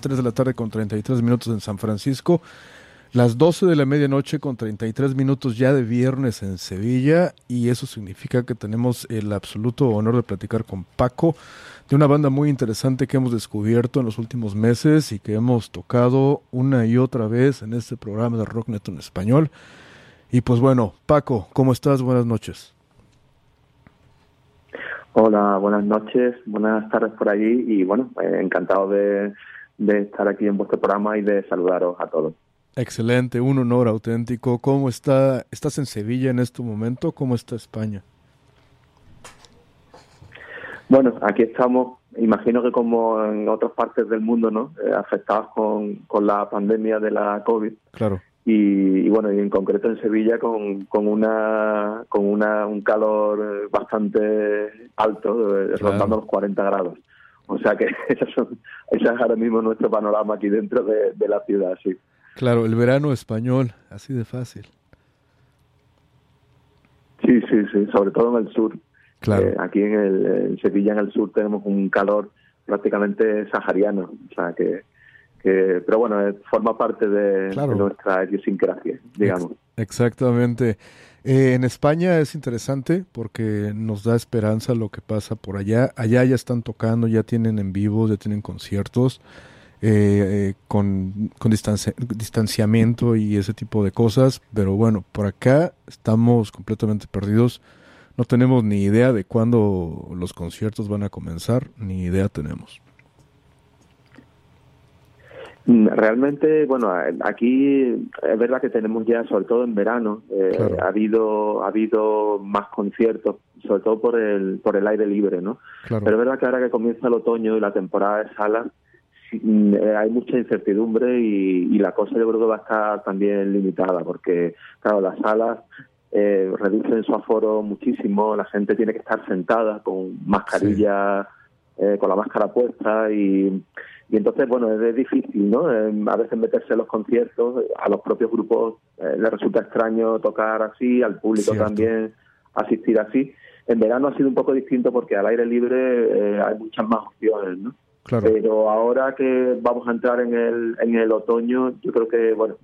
3 de la tarde con 33 minutos en San Francisco, las 12 de la medianoche con 33 minutos ya de viernes en Sevilla y eso significa que tenemos el absoluto honor de platicar con Paco de una banda muy interesante que hemos descubierto en los últimos meses y que hemos tocado una y otra vez en este programa de Rocknet en español. Y pues bueno, Paco, ¿cómo estás? Buenas noches. Hola, buenas noches, buenas tardes por allí y bueno, eh, encantado de de estar aquí en vuestro programa y de saludaros a todos. Excelente, un honor auténtico. ¿Cómo está? ¿Estás en Sevilla en este momento? ¿Cómo está España? Bueno, aquí estamos, imagino que como en otras partes del mundo, ¿no? Eh, afectados con, con la pandemia de la COVID. Claro. Y, bueno, y en concreto en Sevilla con, con una con una un calor bastante alto, eh, rondando los 40 grados. O sea que ese es ahora mismo nuestro panorama aquí dentro de, la ciudad, sí. Claro, el verano español, así de fácil. Sí, sí, sí, sobre todo en el sur. Claro. Eh, aquí en, el, Sevilla, en el sur, tenemos un calor prácticamente sahariano. O sea que, que pero bueno, forma parte de, nuestra idiosincrasia, digamos. exactamente. Eh, en España es interesante porque nos da esperanza lo que pasa por allá. Allá ya están tocando, ya tienen en vivo, ya tienen conciertos eh, eh, con, con distanciamiento y ese tipo de cosas. Pero bueno, por acá estamos completamente perdidos. No tenemos ni idea de cuándo los conciertos van a comenzar, ni idea tenemos. Mm, realmente, bueno, aquí es verdad que tenemos ya, sobre todo en verano, eh, ha habido ha habido más conciertos, sobre todo por el por el aire libre, ¿no? Pero es verdad que ahora que comienza el otoño y la temporada de salas, mm, eh, hay mucha incertidumbre y, la cosa yo creo que va a estar también limitada, porque claro, las salas eh, reducen su aforo muchísimo, la gente tiene que estar sentada con mascarilla, eh, con la máscara puesta y y entonces, bueno, es difícil, ¿no? Eh, a veces meterse en los conciertos, a los propios grupos eh, les resulta extraño tocar así, al público también asistir así. En verano ha sido un poco distinto porque al aire libre eh, hay muchas más opciones, ¿no? Pero ahora que vamos a entrar en el, en el otoño, yo creo que, bueno,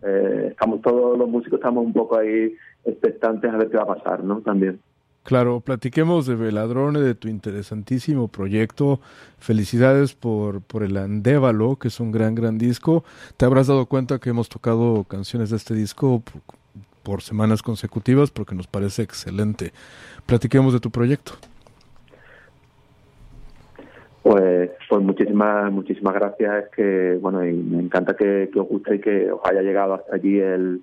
estamos todos los músicos estamos un poco ahí expectantes a ver qué va a pasar, ¿no? También. Claro, platiquemos de Veladrone, de tu interesantísimo proyecto. Felicidades por, por el Andévalo, que es un gran, gran disco. Te habrás dado cuenta que hemos tocado canciones de este disco por, semanas consecutivas porque nos parece excelente. Platiquemos de tu proyecto. Pues, pues muchísimas, muchísimas gracias. Que, bueno, y me encanta que, os guste y que os haya llegado hasta allí el,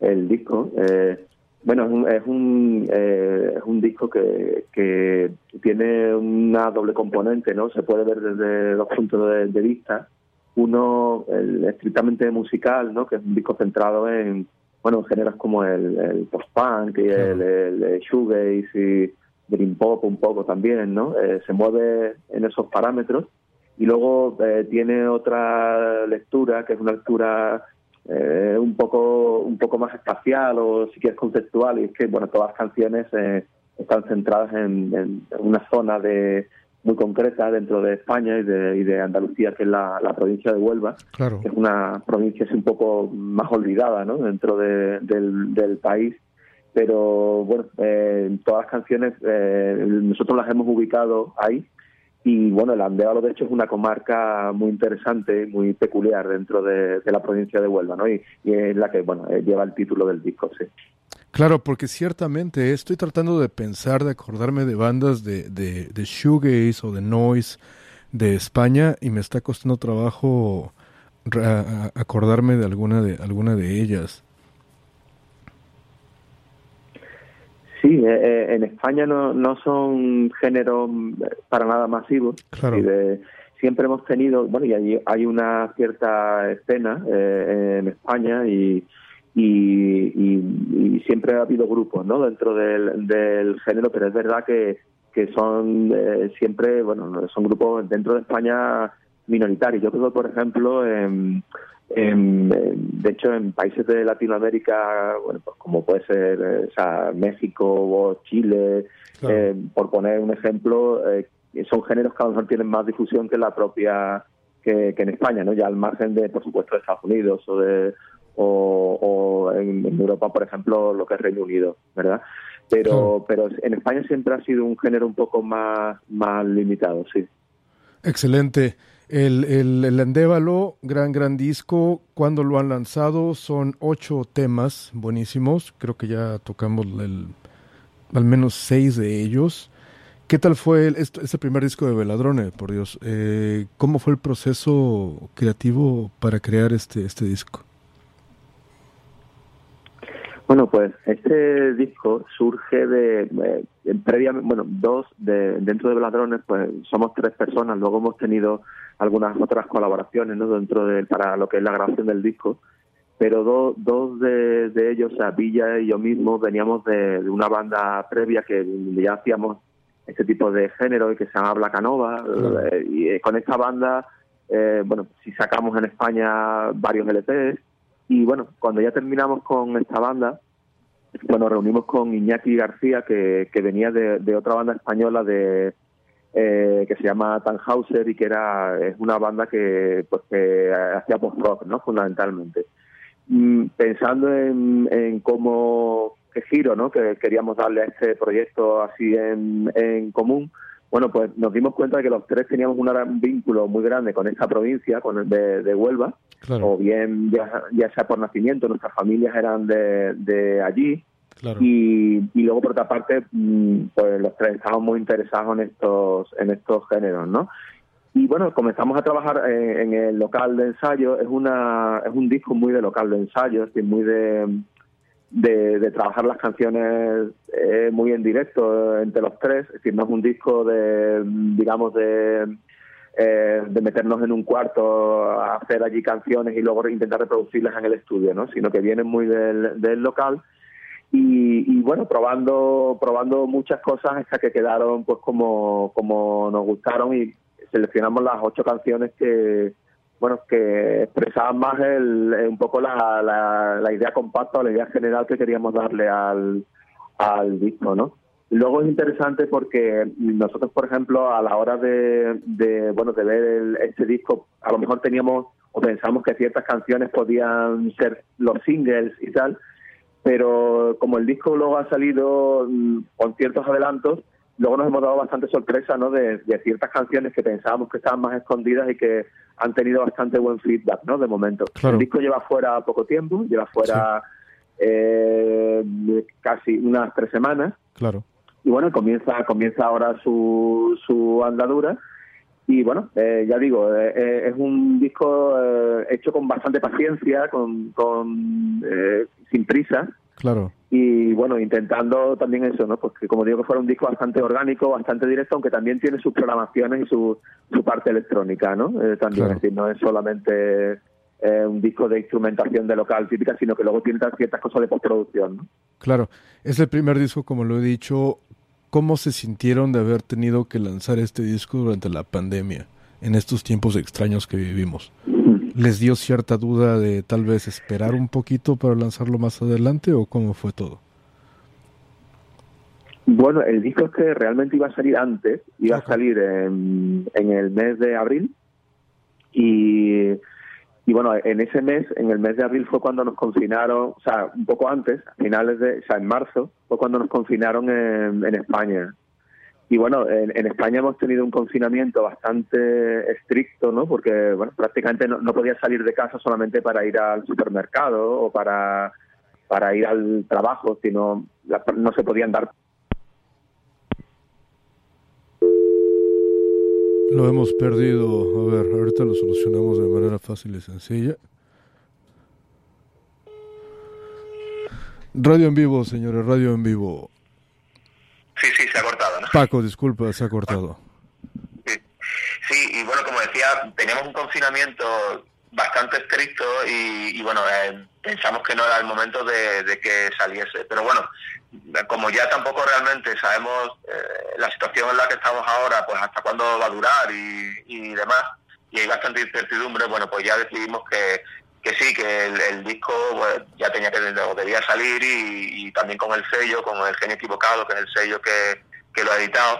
el disco. Eh, bueno, es un, es un, eh, es un disco que, que tiene una doble componente, ¿no? Se puede ver desde dos puntos de, vista. Uno, el estrictamente musical, ¿no? Que es un disco centrado en, bueno, géneros como el, el post-punk y el, el, shoegaze y dream pop un poco también, ¿no? Eh, se mueve en esos parámetros. Y luego eh, tiene otra lectura, que es una lectura eh, un poco un poco más espacial o si quieres conceptual. Y es que bueno todas las canciones eh, están centradas en, una zona de muy concreta dentro de España y de, y de Andalucía que es la, provincia de Huelva que es una provincia un poco más olvidada ¿no? dentro del, del país. Pero bueno eh, todas las canciones eh, nosotros las hemos ubicado ahí y bueno, el Andévalo, de hecho, es una comarca muy interesante, muy peculiar dentro de, la provincia de Huelva, ¿no? Y, es la que, bueno, eh, lleva el título del disco, sí. Claro, porque ciertamente estoy tratando de pensar, de acordarme de bandas de, de, de shoegaze o de noise de España y me está costando trabajo acordarme de alguna de alguna de ellas. Sí, eh, eh, en España no, no son géneros para nada masivos. Claro. siempre hemos tenido, bueno, y hay, hay una cierta escena eh, en España y, y, siempre ha habido grupos ¿no? dentro del, del género, pero es verdad que, que son siempre, bueno, son grupos dentro de España minoritarios. Yo creo por ejemplo, en de hecho, en países de Latinoamérica, bueno, pues como puede ser eh, o sea, México o Chile, eh, por poner un ejemplo, eh, son géneros que a lo mejor tienen más difusión que la propia que, en España, ¿no? Ya al margen de, por supuesto, de Estados Unidos o de o, en, Europa, por ejemplo, lo que es Reino Unido, ¿verdad? Pero, pero en España siempre ha sido un género un poco más, más limitado, sí. Excelente. El, el, el Endévalo, gran, gran disco. Cuando lo han lanzado son ocho temas buenísimos. Creo que ya tocamos el, al menos seis de ellos. ¿Qué tal fue el, este, primer disco de Veladrone, por Dios? Eh, ¿Cómo fue el proceso creativo para crear este, este disco? Bueno, pues este disco surge de, eh, previamente, bueno, dos, de, dentro de Veladrones, pues somos tres personas, luego hemos tenido algunas otras colaboraciones, ¿no? Dentro de, para lo que es la grabación del disco, pero dos de, de ellos, o sea, Villa y yo mismo, veníamos de, una banda previa que ya hacíamos este tipo de género y que se llama Blacanova, eh, y eh, con esta banda, bueno, si sacamos en España varios LPs, y bueno, cuando ya terminamos con esta banda, bueno, reunimos con Iñaki García, que, que venía de, otra banda española de eh, que se llama Tannhauser y que era es una banda que pues que hacía post rock, ¿no? Fundamentalmente. Mm, pensando en, en cómo qué giro, ¿no? Que queríamos darle a este proyecto así en, en común, bueno, pues nos dimos cuenta de que los tres teníamos un vínculo muy grande con esta provincia, con el de, Huelva, o bien ya, sea por nacimiento, nuestras familias eran de, allí, y, luego por otra parte, mm, pues los tres estábamos muy interesados en estos, en estos géneros, ¿no? Y bueno, comenzamos a trabajar en, el local de ensayo, es una es un disco muy de local de ensayo, es decir, muy de de, trabajar las canciones eh, muy en directo entre los tres, es decir, no es un disco de, digamos, de, eh, de meternos en un cuarto a hacer allí canciones y luego intentar reproducirlas en el estudio, ¿no? Sino que vienen muy del, del local y, bueno, probando, probando muchas cosas hasta que quedaron pues como, como nos gustaron y seleccionamos las ocho canciones que, bueno, que expresaban más el, un poco la, la, idea compacta o la idea general que queríamos darle al, al disco, ¿no? Luego es interesante porque nosotros, por ejemplo, a la hora de, de bueno, de ver este disco, a lo mejor teníamos o pensamos que ciertas canciones podían ser los singles y tal, pero como el disco luego ha salido mm, con ciertos adelantos, luego nos hemos dado bastante sorpresa ¿no? de, ciertas canciones que pensábamos que estaban más escondidas y que han tenido bastante buen feedback ¿no? de momento. El disco lleva fuera poco tiempo, lleva fuera eh, casi unas tres semanas. Claro. Y bueno, comienza, comienza ahora su, su andadura. Y bueno, eh, ya digo, eh, eh, es un disco hecho con bastante paciencia, con, con sin prisa. Claro y bueno, intentando también eso, ¿no? Porque como digo que fuera un disco bastante orgánico, bastante directo, aunque también tiene sus programaciones y su, su parte electrónica, ¿no? También, es decir, no es solamente eh, un disco de instrumentación de local típica, sino que luego tiene ciertas cosas de postproducción, ¿no? Claro, es el primer disco, como lo he dicho. ¿Cómo se sintieron de haber tenido que lanzar este disco durante la pandemia, en estos tiempos extraños que vivimos? les dio cierta duda de tal vez esperar un poquito para lanzarlo más adelante o cómo fue todo? Bueno, el disco es que realmente iba a salir antes, iba a salir en, el mes de abril y, y bueno, en ese mes, en el mes de abril fue cuando nos confinaron, o sea, un poco antes, a finales de, o sea, en marzo, fue cuando nos confinaron en, en España. Y bueno, en, España hemos tenido un confinamiento bastante estricto, ¿no? Porque, bueno, prácticamente no, no podías salir de casa solamente para ir al supermercado o para, para ir al trabajo, sino no se podían dar. Lo hemos perdido. A ver, ahorita lo solucionamos de manera fácil y sencilla. Radio en vivo, señores, radio en vivo. Sí, sí, se ha cortado, ¿no? Paco, disculpa, se ha cortado. Sí, y bueno, como decía, teníamos un confinamiento bastante estricto y, bueno, eh, pensamos que no era el momento de, que saliese. Pero bueno, como ya tampoco realmente sabemos eh, la situación en la que estamos ahora, pues hasta cuándo va a durar y, demás, y hay bastante incertidumbre, bueno, pues ya decidimos que, que sí, que el, disco pues, ya tenía que debía salir y, también con el sello, con el genio equivocado, que es el sello que, lo ha editado,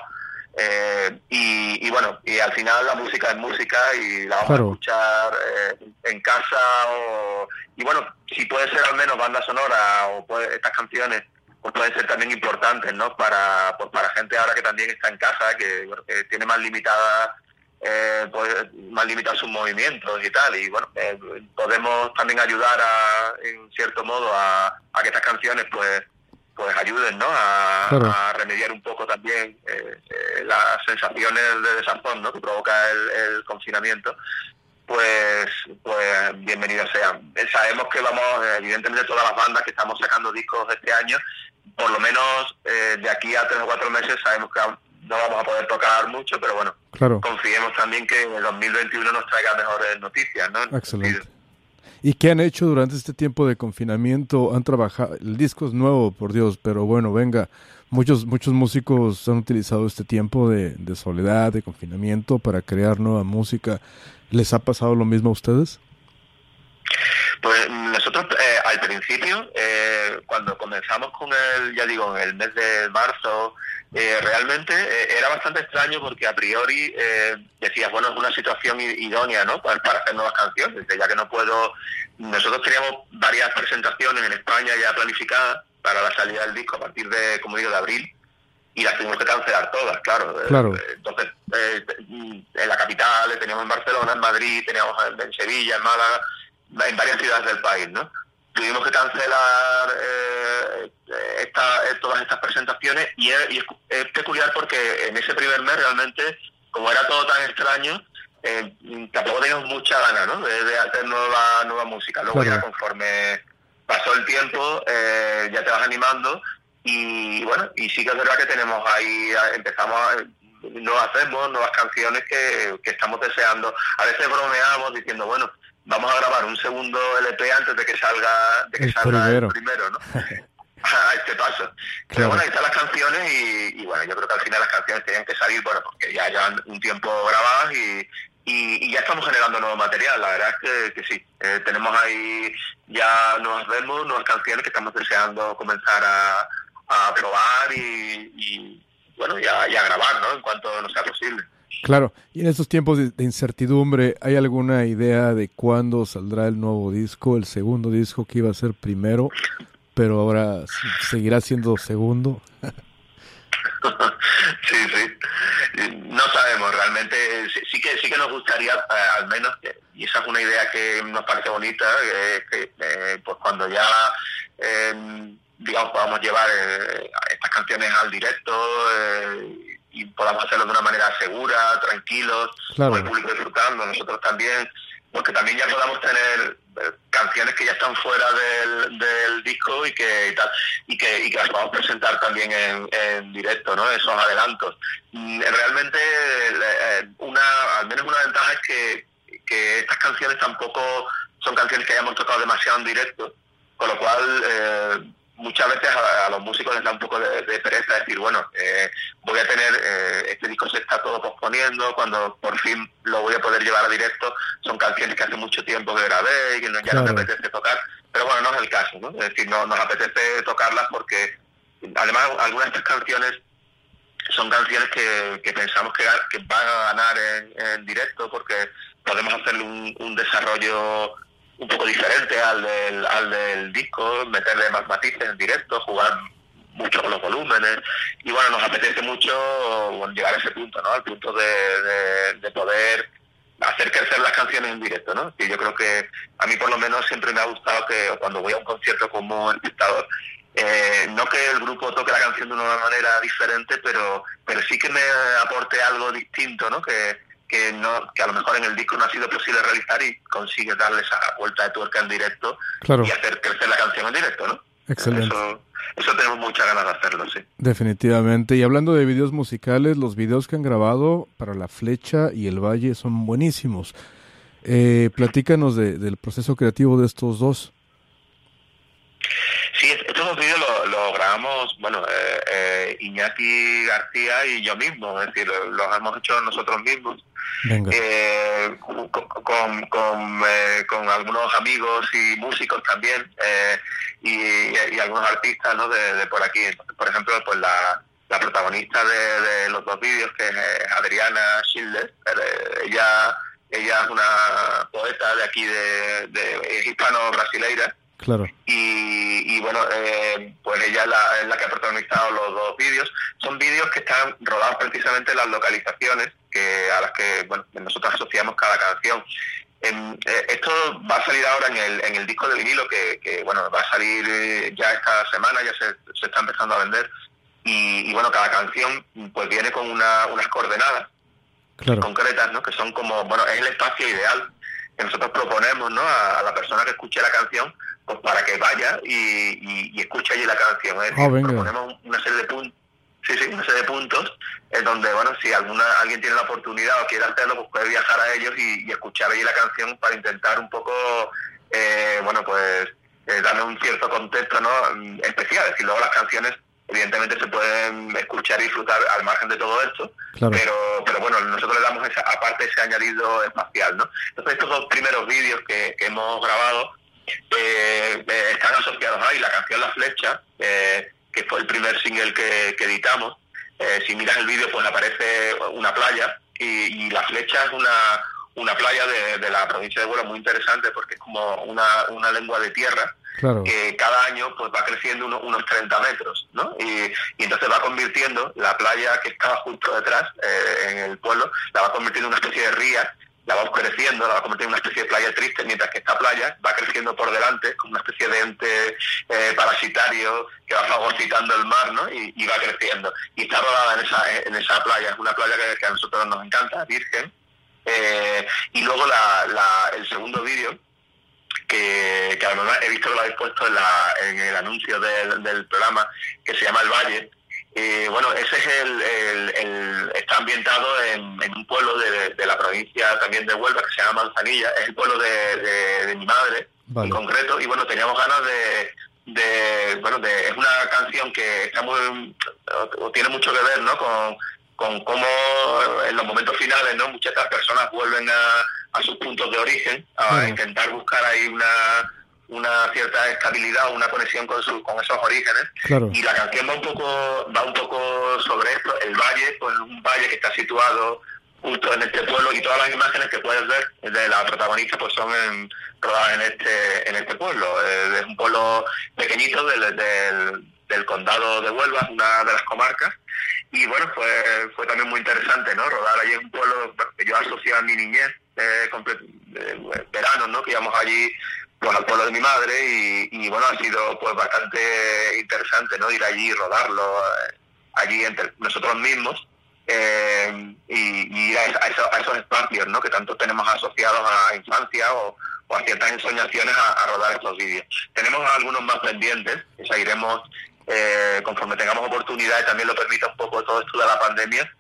Eh, y, bueno, y al final la música es música y la vamos a escuchar eh, en casa o, y bueno, si puede ser al menos banda sonora o puede, estas canciones pues pueden ser también importantes, ¿no? Para, pues para gente ahora que también está en casa, que, tiene más limitada eh, pues, más limitados sus movimientos y tal. Y bueno, eh, podemos también ayudar a, en cierto modo a, a que estas canciones pues pues ayuden ¿no? a, remediar un poco también eh, eh, las sensaciones de desazón ¿no? que provoca el, confinamiento pues pues bienvenidos sean sabemos que vamos evidentemente todas las bandas que estamos sacando discos este año por lo menos de aquí a tres o cuatro meses sabemos que no vamos a poder tocar mucho, pero bueno, confiemos también que en el 2021 nos traiga mejores noticias, ¿no? Excelente. ¿Y qué han hecho durante este tiempo de confinamiento? Han trabajado, el disco es nuevo, por Dios, pero bueno, venga, muchos muchos músicos han utilizado este tiempo de, soledad, de confinamiento para crear nueva música. ¿Les ha pasado lo mismo a ustedes? Pues nosotros eh, al principio, eh, cuando comenzamos con el, ya digo, en el mes de marzo, eh, realmente era bastante extraño porque a priori decías, bueno, es una situación idónea, ¿no? Para, hacer nuevas canciones, ya que no puedo. Nosotros teníamos varias presentaciones en España ya planificadas para la salida del disco a partir de, como digo, de abril y las tuvimos que cancelar todas, claro. claro. Entonces, en la capital, teníamos en Barcelona, en Madrid, teníamos en Sevilla, en Málaga, en varias ciudades del país, ¿no? Tuvimos que cancelar eh, esta, eh, todas estas presentaciones y, es, peculiar porque en ese primer mes realmente, como era todo tan extraño, eh, tampoco teníamos mucha gana ¿no? de, hacer nueva nueva música. Luego ya conforme pasó el tiempo, eh, ya te vas animando y bueno, y sí que es verdad que tenemos ahí, empezamos a, no hacemos nuevas canciones que, que estamos deseando. A veces bromeamos diciendo, bueno, vamos a grabar un segundo LP antes de que salga, de que el salga primero. el primero, ¿no? a este paso. Pero bueno, ahí están las canciones y, bueno, yo creo que al final las canciones tenían que salir, bueno, porque ya llevan un tiempo grabadas y, y, ya estamos generando nuevo material. La verdad es que, sí, eh, tenemos ahí ya nuevas demos, nuevas canciones que estamos deseando comenzar a, a probar y, y bueno, ya, ya grabar, ¿no? En cuanto nos sea posible. Claro, y en estos tiempos de, incertidumbre, ¿hay alguna idea de cuándo saldrá el nuevo disco, el segundo disco que iba a ser primero, pero ahora seguirá siendo segundo? sí, sí. No sabemos realmente. Sí, que sí que nos gustaría, eh, al menos, y esa es una idea que nos parece bonita, que eh, pues cuando ya eh, digamos podamos llevar estas canciones al directo y podamos hacerlo de una manera segura, tranquilos, con el público disfrutando, nosotros también, porque también ya podamos tener eh, canciones que ya están fuera del, del disco y que y, tal, y que y que las podamos presentar también en, en directo, ¿no? Esos adelantos. Mm, realmente eh, una al menos una ventaja es que, que estas canciones tampoco son canciones que hayamos tocado demasiado en directo, con lo cual eh, muchas veces a, los músicos les da un poco de, decir, bueno, eh, voy a tener, eh, este disco se está cuando por fin lo voy a poder llevar a directo, son canciones que hace mucho tiempo que grabé y que ya no me apetece tocar, pero bueno, no es el caso, ¿no? Es decir, no nos apetece tocarlas porque además algunas de estas canciones son canciones que, que pensamos que, que van a ganar en, directo porque podemos hacerle un desarrollo un poco diferente al del, al del disco, meterle más matices en directo, jugar mucho con los volúmenes y bueno, nos apetece mucho llegar a ese punto, ¿no? Al punto de, de, poder hacer crecer las canciones en directo, ¿no? Y yo creo que a mí por lo menos siempre me ha gustado que cuando voy a un concierto como espectador, eh, no que el grupo toque la canción de una manera diferente, pero pero sí que me aporte algo distinto, ¿no? Que, que no que a lo mejor en el disco no ha sido posible realizar y consigue darle esa vuelta de tuerca en directo y hacer crecer la canción en directo, ¿no? Excelente. Eso, tenemos muchas ganas de hacerlo, sí. Definitivamente. Y hablando de videos musicales, los videos que han grabado para La Flecha y El Valle son buenísimos. Eh, platícanos del proceso creativo de estos dos. Sí, estos dos vídeos los grabamos, bueno, eh, eh, Iñaki García y yo mismo, es decir, los hemos hecho nosotros mismos. Eh, con, con, eh, con, algunos amigos y músicos también, y, y, algunos artistas ¿no? de, por aquí. Por ejemplo, pues la, la protagonista de, los dos vídeos, que es Adriana Schilder. ella, ella es una poeta de aquí, de, de hispano-brasileira. Claro. Y, bueno, eh, pues ella es la, es la, que ha protagonizado los dos vídeos. Son vídeos que están rodados precisamente en las localizaciones que a las que bueno, nosotros asociamos cada canción. Eh, esto va a salir ahora en el, en el disco de vinilo que, bueno va a salir eh, ya esta semana, ya se, se está empezando a vender. Y, bueno, cada canción pues viene con una, unas coordenadas concretas, ¿no? Que son como, bueno, es el espacio ideal que nosotros proponemos, ¿no? A, la persona que escuche la canción, pues para que vaya y, y, escuche allí la canción. Es ah, proponemos una serie de puntos Sí, sí, una serie de puntos en donde, bueno, si alguna alguien tiene la oportunidad o quiere hacerlo, pues puede viajar a ellos y, escuchar ahí la canción para intentar un poco, eh, bueno, pues eh, darle un cierto contexto no especial. Y luego las canciones, evidentemente, se pueden escuchar y disfrutar al margen de todo esto, pero pero bueno, nosotros le damos esa, aparte ese añadido espacial, ¿no? Entonces, estos dos primeros vídeos que, hemos grabado eh, eh, están asociados ahí. La canción La Flecha, eh, que fue el primer single que, editamos. Eh, si miras el vídeo, pues aparece una playa y, la flecha es una, una playa de, la provincia de Huelva muy interesante porque es como una, una lengua de tierra que cada año pues va creciendo unos 30 metros, ¿no? Y, entonces va convirtiendo la playa que estaba justo detrás eh, en el pueblo, la va convirtiendo en una especie de ría la va creciendo, la va a convertir en una especie de playa triste, mientras que esta playa va creciendo por delante como una especie de ente eh, parasitario que va fagocitando el mar, ¿no? Y, va creciendo. Y está rodada en esa, en esa playa, es una playa que, a nosotros nos encanta, virgen. Eh, y luego la, el segundo vídeo, que, que además he visto que lo habéis puesto en, la, en el anuncio del, del programa, que se llama El Valle, eh, bueno, ese es el, está ambientado en, un pueblo de, la provincia también de Huelva que se llama Manzanilla, es el pueblo de, mi madre en concreto, y bueno, teníamos ganas de, bueno, de, es una canción que está muy, o, tiene mucho que ver, ¿no? Con, con cómo en los momentos finales, ¿no? Muchas personas vuelven a, a sus puntos de origen, a intentar buscar ahí una una cierta estabilidad, una conexión con, su, con esos orígenes. Y la canción va un poco va un poco sobre esto. El valle, pues un valle que está situado justo en este pueblo y todas las imágenes que puedes ver de la protagonista pues son en, rodadas en este en este pueblo. Eh, es un pueblo pequeñito del, del, condado de Huelva, una de las comarcas. Y bueno, fue, fue también muy interesante, ¿no? Rodar allí en un pueblo que yo asocié a mi niñez, eh, eh, verano, ¿no? Que íbamos allí pues al pueblo de mi madre y, bueno ha sido pues bastante interesante no ir allí y rodarlo eh, allí entre nosotros mismos eh, y, ir a, esos, espacios ¿no? que tanto tenemos asociados a infancia o, a ciertas ensoñaciones a, rodar estos vídeos. Tenemos algunos más pendientes que seguiremos eh, conforme tengamos oportunidad y también lo permita un poco todo esto de la pandemia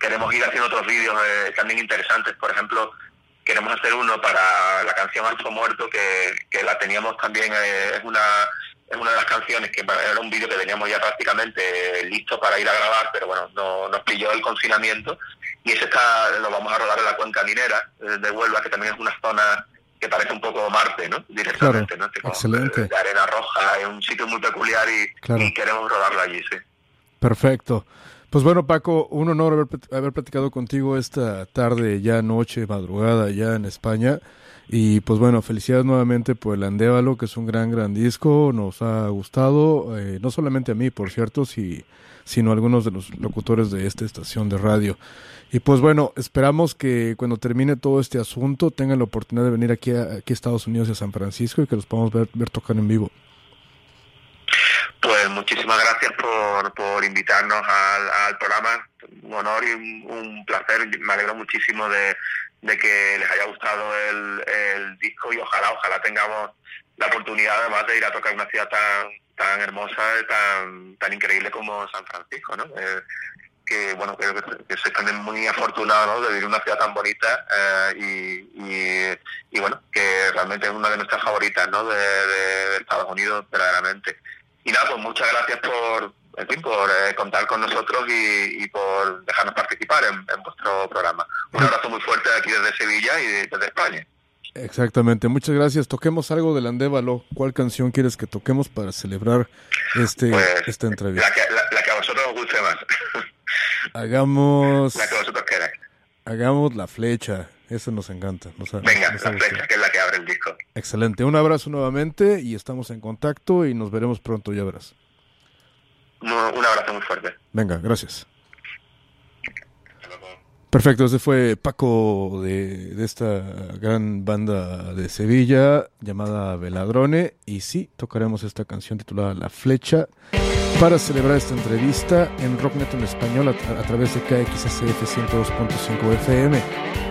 queremos ir haciendo otros vídeos también interesantes. Por ejemplo queremos hacer uno para la canción Alto Muerto, que, que la teníamos también, eh, es una es una de las canciones que era un vídeo que teníamos ya prácticamente listo para ir a grabar, pero bueno, no, nos pilló el confinamiento y ese está, lo vamos a rodar en la cuenca minera eh, de Huelva, que también es una zona que parece un poco Marte, ¿no? Directamente, ¿no? excelente. De, arena roja, es un sitio muy peculiar y, y queremos rodarlo allí, sí. Perfecto. Pues bueno, Paco, un honor haber, haber platicado contigo esta tarde, ya noche, madrugada, ya en España. Y pues bueno, felicidades nuevamente por el Andévalo, que es un gran, gran disco. Nos ha gustado, eh, no solamente a mí, por cierto, si, sino a algunos de los locutores de esta estación de radio. Y pues bueno, esperamos que cuando termine todo este asunto tengan la oportunidad de venir aquí a, aquí a Estados Unidos y a San Francisco y que los podamos ver, ver tocar en vivo. Pues muchísimas gracias por, por invitarnos al, programa. Un honor y un, placer. Me alegro muchísimo de, que les haya gustado el, disco y ojalá, ojalá tengamos la oportunidad además de ir a tocar una ciudad tan tan hermosa, tan tan increíble como San Francisco, ¿no? Eh, que bueno, creo que, soy también muy afortunado de vivir en una ciudad tan bonita eh, y, y, bueno, que realmente es una de nuestras favoritas ¿no? de, de Estados Unidos, verdaderamente. Y nada, pues muchas gracias por, en fin, por eh, contar con nosotros y, por dejarnos participar en, vuestro programa. Un abrazo muy fuerte aquí desde Sevilla y desde España. Exactamente, muchas gracias. Toquemos algo del Andévalo. ¿Cuál canción quieres que toquemos para celebrar este pues, esta entrevista? La que, la, que a más. Hagamos. La que vosotros queráis. Hagamos la flecha. Eso nos encanta. Nos, Venga, la flecha, que es la el disco. Excelente. Un abrazo nuevamente y estamos en contacto y nos veremos pronto, ya verás. un abrazo muy fuerte. Venga, gracias. Perfecto, ese fue Paco de, de, esta gran banda de Sevilla llamada Veladrone y sí, tocaremos esta canción titulada La Flecha para celebrar esta entrevista en Rocknet en español a, a través de KXSF 102.5 FM.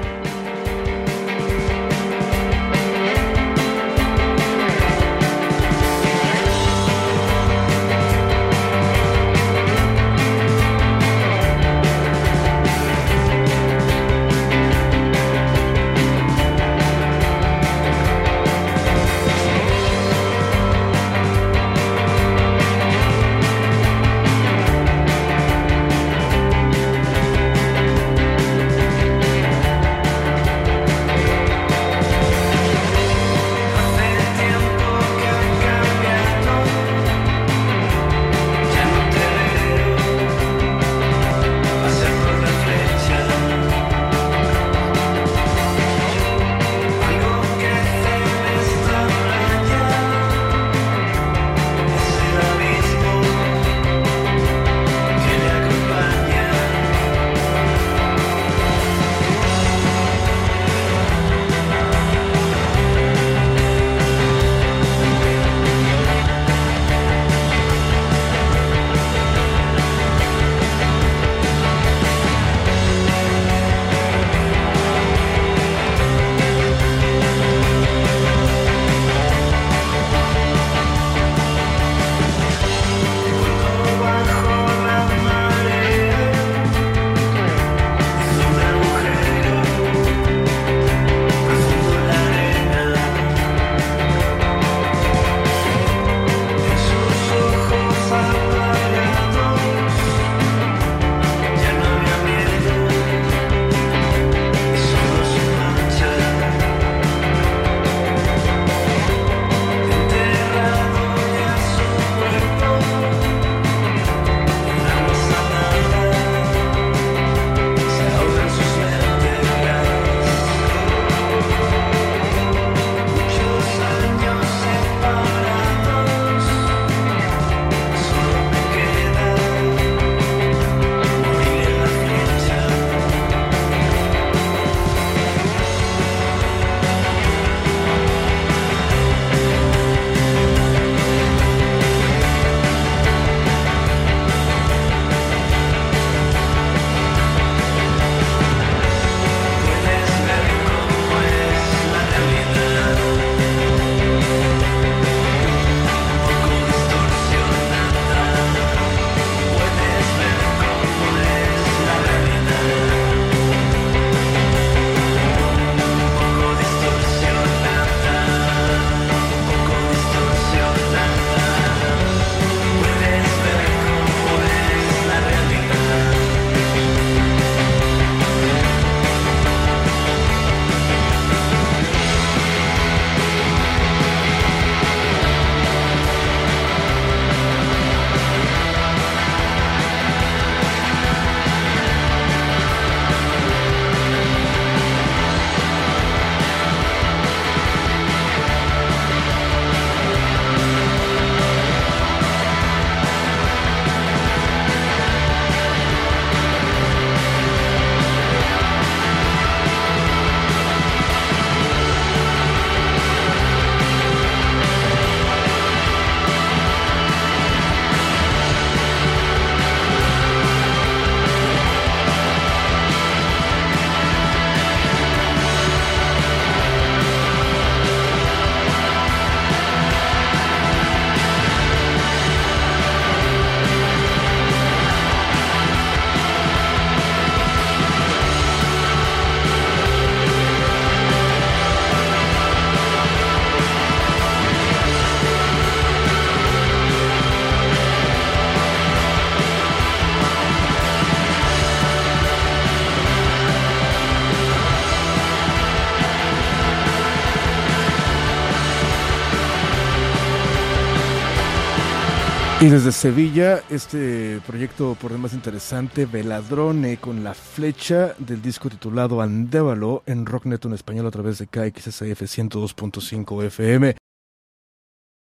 Y desde Sevilla, este proyecto por demás interesante, Veladrone con la flecha del disco titulado Andévalo en Rocknet en español a través de KXSF 102.5 FM.